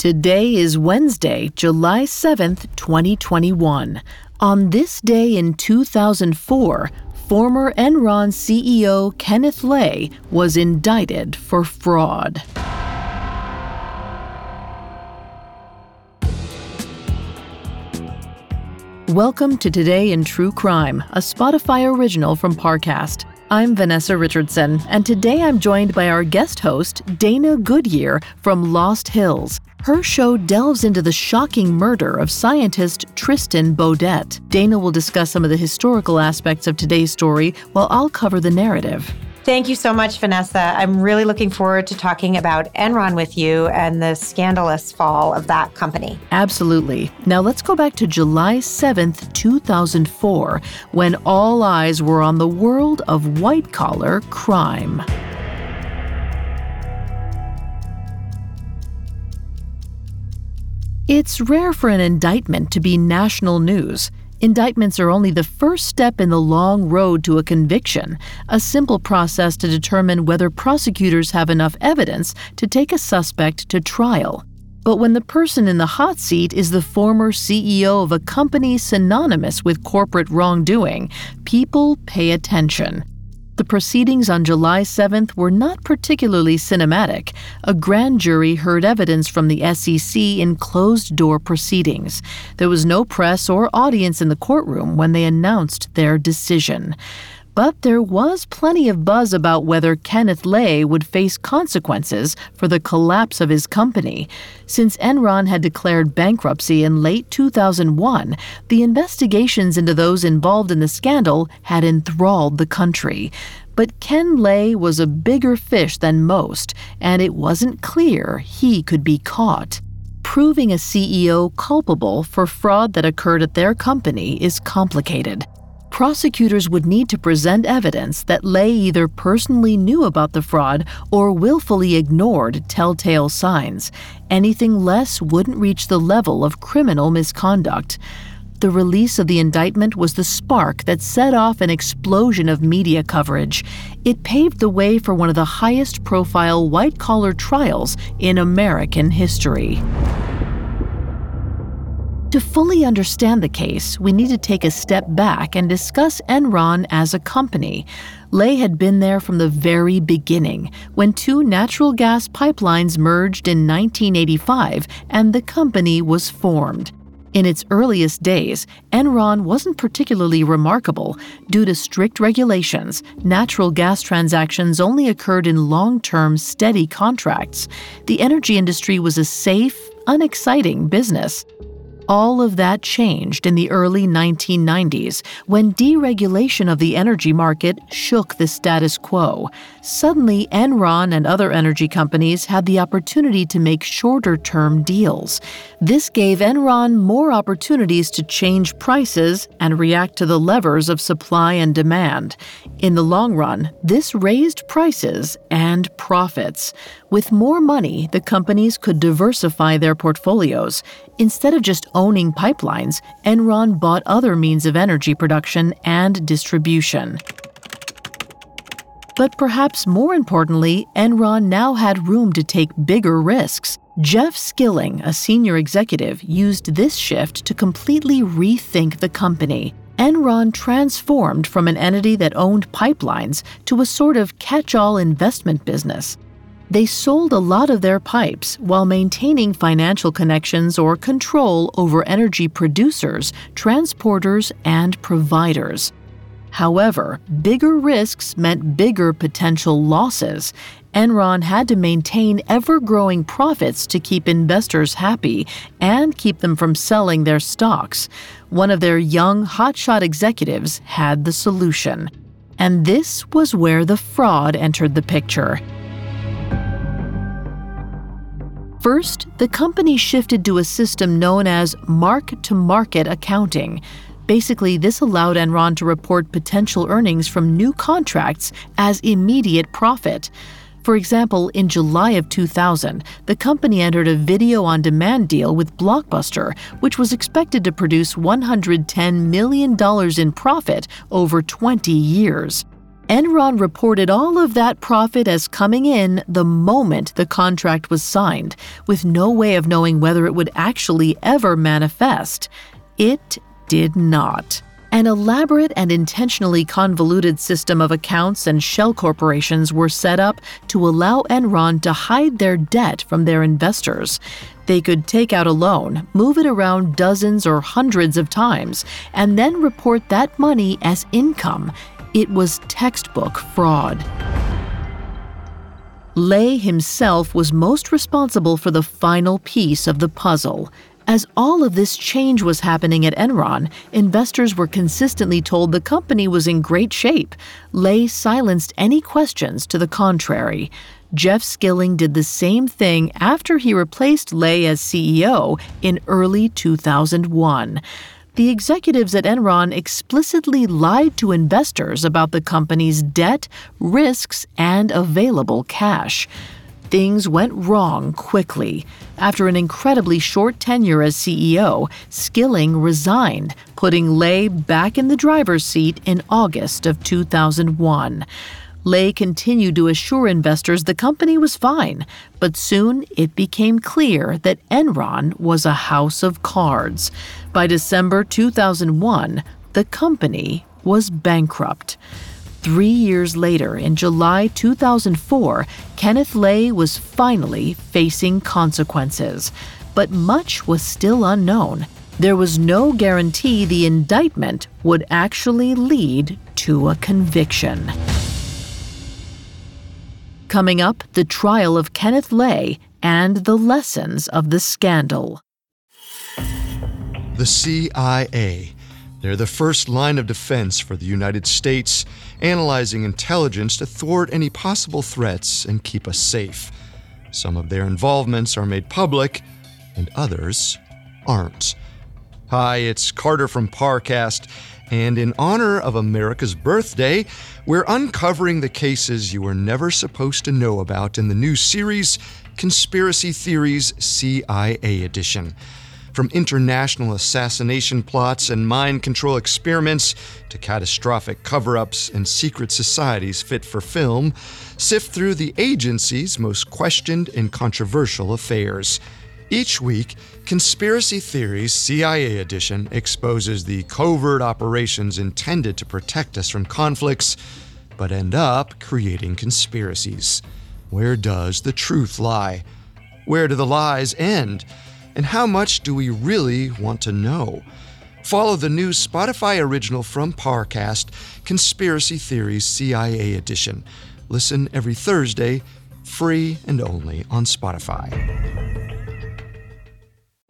Today is Wednesday, July 7th, 2021. On this day in 2004, former Enron CEO Kenneth Lay was indicted for fraud. Welcome to Today in True Crime, a Spotify original from Parcast. I'm Vanessa Richardson, and today I'm joined by our guest host, Dana Goodyear from Lost Hills. Her show delves into the shocking murder of scientist Tristan Beaudette. Dana will discuss some of the historical aspects of today's story, while I'll cover the narrative. Thank you so much, Vanessa. I'm really looking forward to talking about Enron with you and the scandalous fall of that company. Absolutely. Now let's go back to July 7th, 2004, when all eyes were on the world of white collar crime. It's rare for an indictment to be national news. Indictments are only the first step in the long road to a conviction, a simple process to determine whether prosecutors have enough evidence to take a suspect to trial. But when the person in the hot seat is the former CEO of a company synonymous with corporate wrongdoing, people pay attention. The proceedings on July 7th were not particularly cinematic. A grand jury heard evidence from the SEC in closed door proceedings. There was no press or audience in the courtroom when they announced their decision. But there was plenty of buzz about whether Kenneth Lay would face consequences for the collapse of his company. Since Enron had declared bankruptcy in late 2001, the investigations into those involved in the scandal had enthralled the country. But Ken Lay was a bigger fish than most, and it wasn't clear he could be caught. Proving a CEO culpable for fraud that occurred at their company is complicated prosecutors would need to present evidence that Lay either personally knew about the fraud or willfully ignored telltale signs. Anything less wouldn't reach the level of criminal misconduct. The release of the indictment was the spark that set off an explosion of media coverage. It paved the way for one of the highest profile white collar trials in American history. To fully understand the case, we need to take a step back and discuss Enron as a company. Lay had been there from the very beginning, when two natural gas pipelines merged in 1985 and the company was formed. In its earliest days, Enron wasn't particularly remarkable. Due to strict regulations, natural gas transactions only occurred in long term, steady contracts. The energy industry was a safe, unexciting business. All of that changed in the early 1990s when deregulation of the energy market shook the status quo. Suddenly, Enron and other energy companies had the opportunity to make shorter term deals. This gave Enron more opportunities to change prices and react to the levers of supply and demand. In the long run, this raised prices and profits. With more money, the companies could diversify their portfolios. Instead of just owning pipelines, Enron bought other means of energy production and distribution. But perhaps more importantly, Enron now had room to take bigger risks. Jeff Skilling, a senior executive, used this shift to completely rethink the company. Enron transformed from an entity that owned pipelines to a sort of catch all investment business they sold a lot of their pipes while maintaining financial connections or control over energy producers, transporters, and providers. However, bigger risks meant bigger potential losses. Enron had to maintain ever growing profits to keep investors happy and keep them from selling their stocks. One of their young, hotshot executives had the solution. And this was where the fraud entered the picture. First, the company shifted to a system known as mark to market accounting. Basically, this allowed Enron to report potential earnings from new contracts as immediate profit. For example, in July of 2000, the company entered a video on demand deal with Blockbuster, which was expected to produce $110 million in profit over 20 years. Enron reported all of that profit as coming in the moment the contract was signed, with no way of knowing whether it would actually ever manifest. It did not. An elaborate and intentionally convoluted system of accounts and shell corporations were set up to allow Enron to hide their debt from their investors. They could take out a loan, move it around dozens or hundreds of times, and then report that money as income. It was textbook fraud. Lay himself was most responsible for the final piece of the puzzle. As all of this change was happening at Enron, investors were consistently told the company was in great shape. Lay silenced any questions to the contrary. Jeff Skilling did the same thing after he replaced Lay as CEO in early 2001. The executives at Enron explicitly lied to investors about the company's debt, risks, and available cash things went wrong quickly. After an incredibly short tenure as CEO, Skilling resigned, putting Lay back in the driver's seat in August of 2001. Lay continued to assure investors the company was fine, but soon it became clear that Enron was a house of cards. By December 2001, the company was bankrupt. Three years later, in July 2004, Kenneth Lay was finally facing consequences. But much was still unknown. There was no guarantee the indictment would actually lead to a conviction. Coming up, the trial of Kenneth Lay and the lessons of the scandal. The CIA they're the first line of defense for the United States, analyzing intelligence to thwart any possible threats and keep us safe. Some of their involvements are made public, and others aren't. Hi, it's Carter from Parcast, and in honor of America's birthday, we're uncovering the cases you were never supposed to know about in the new series, Conspiracy Theories CIA Edition. From international assassination plots and mind control experiments to catastrophic cover ups and secret societies fit for film, sift through the agency's most questioned and controversial affairs. Each week, Conspiracy Theories CIA Edition exposes the covert operations intended to protect us from conflicts, but end up creating conspiracies. Where does the truth lie? Where do the lies end? And how much do we really want to know? Follow the new Spotify original from Parcast, Conspiracy Theories CIA Edition. Listen every Thursday, free and only on Spotify.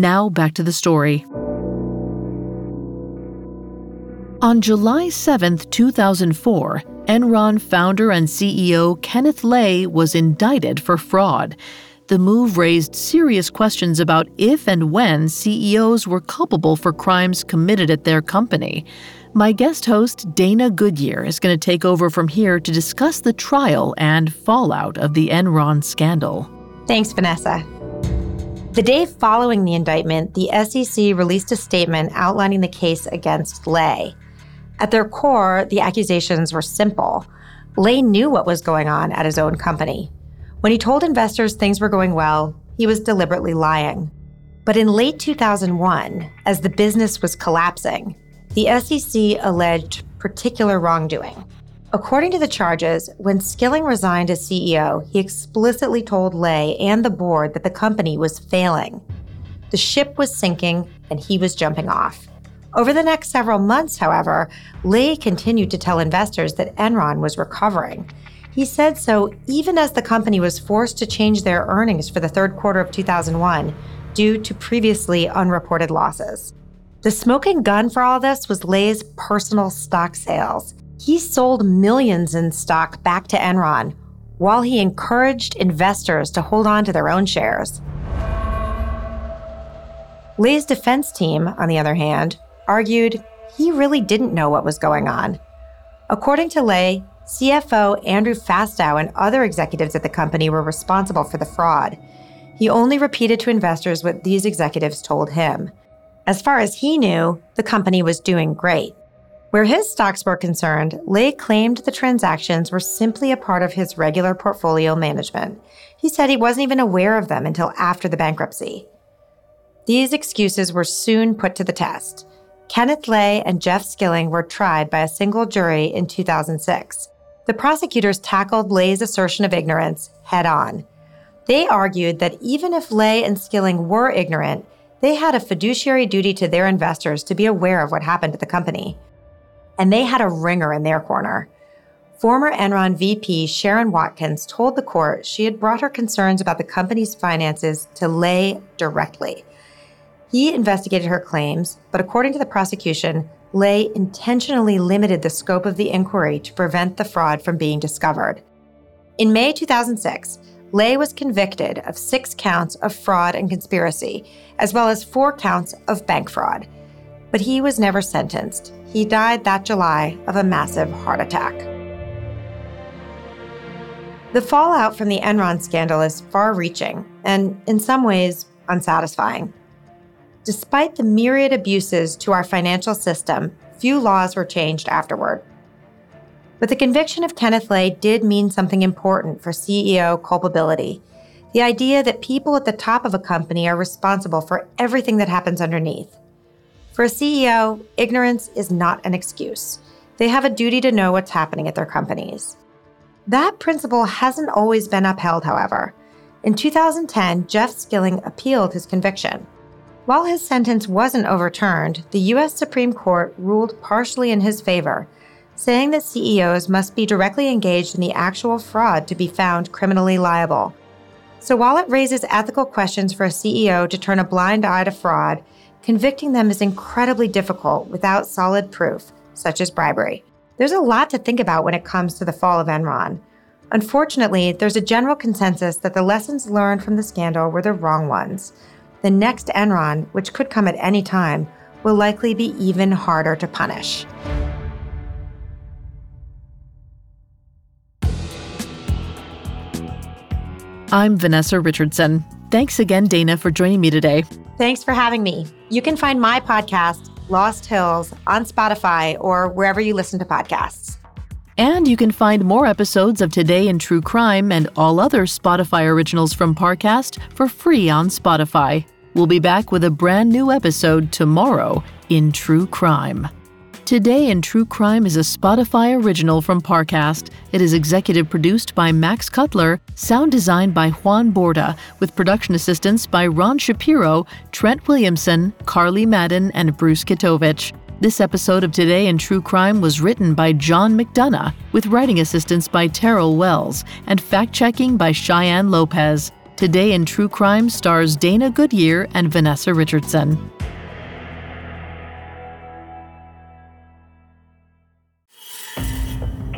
Now back to the story. On July 7, 2004, Enron founder and CEO Kenneth Lay was indicted for fraud. The move raised serious questions about if and when CEOs were culpable for crimes committed at their company. My guest host, Dana Goodyear, is going to take over from here to discuss the trial and fallout of the Enron scandal. Thanks, Vanessa. The day following the indictment, the SEC released a statement outlining the case against Lay. At their core, the accusations were simple. Lay knew what was going on at his own company. When he told investors things were going well, he was deliberately lying. But in late 2001, as the business was collapsing, the SEC alleged particular wrongdoing. According to the charges, when Skilling resigned as CEO, he explicitly told Lay and the board that the company was failing. The ship was sinking and he was jumping off. Over the next several months, however, Lay continued to tell investors that Enron was recovering. He said so even as the company was forced to change their earnings for the third quarter of 2001 due to previously unreported losses. The smoking gun for all this was Lay's personal stock sales. He sold millions in stock back to Enron while he encouraged investors to hold on to their own shares. Lay's defense team, on the other hand, argued he really didn't know what was going on. According to Lay, CFO Andrew Fastow and other executives at the company were responsible for the fraud. He only repeated to investors what these executives told him. As far as he knew, the company was doing great. Where his stocks were concerned, Lay claimed the transactions were simply a part of his regular portfolio management. He said he wasn't even aware of them until after the bankruptcy. These excuses were soon put to the test. Kenneth Lay and Jeff Skilling were tried by a single jury in 2006. The prosecutors tackled Lay's assertion of ignorance head on. They argued that even if Lay and Skilling were ignorant, they had a fiduciary duty to their investors to be aware of what happened to the company. And they had a ringer in their corner. Former Enron VP Sherron Watkins told the court she had brought her concerns about the company's finances to Lay directly. He investigated her claims, but according to the prosecution, Lay intentionally limited the scope of the inquiry to prevent the fraud from being discovered. In May 2006, Lay was convicted of six counts of fraud and conspiracy, as well as four counts of bank fraud. But he was never sentenced. He died that July of a massive heart attack. The fallout from the Enron scandal is far reaching and, in some ways, unsatisfying. Despite the myriad abuses to our financial system, few laws were changed afterward. But the conviction of Kenneth Lay did mean something important for CEO culpability the idea that people at the top of a company are responsible for everything that happens underneath. For a CEO, ignorance is not an excuse. They have a duty to know what's happening at their companies. That principle hasn't always been upheld, however. In 2010, Jeff Skilling appealed his conviction. While his sentence wasn't overturned, the U.S. Supreme Court ruled partially in his favor, saying that CEOs must be directly engaged in the actual fraud to be found criminally liable. So while it raises ethical questions for a CEO to turn a blind eye to fraud, convicting them is incredibly difficult without solid proof, such as bribery. There's a lot to think about when it comes to the fall of Enron. Unfortunately, there's a general consensus that the lessons learned from the scandal were the wrong ones the next Enron, which could come at any time, will likely be even harder to punish. I'm Vanessa Richardson. Thanks again, Dana, for joining me today. Thanks for having me. You can find my podcast, Lost Hills, on Spotify or wherever you listen to podcasts. And you can find more episodes of Today in True Crime and all other Spotify originals from Parcast for free on Spotify. We'll be back with a brand new episode tomorrow in True Crime. Today in True Crime is a Spotify original from Parcast. It is executive produced by Max Cutler, sound designed by Juan Borda, with production assistance by Ron Shapiro, Trent Williamson, Carly Madden, and Bruce Kitovich. This episode of Today in True Crime was written by John McDonough, with writing assistance by Terrell Wells, and fact checking by Cheyenne Lopez. Today in True Crime stars Dana Goodyear and Vanessa Richardson.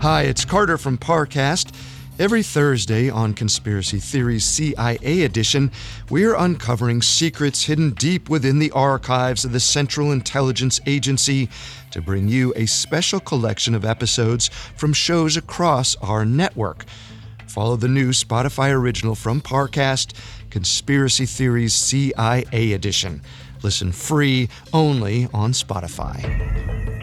Hi, it's Carter from Parcast. Every Thursday on Conspiracy Theories CIA edition, we're uncovering secrets hidden deep within the archives of the Central Intelligence Agency to bring you a special collection of episodes from shows across our network. Follow the new Spotify original from Parcast, Conspiracy Theories CIA Edition. Listen free only on Spotify.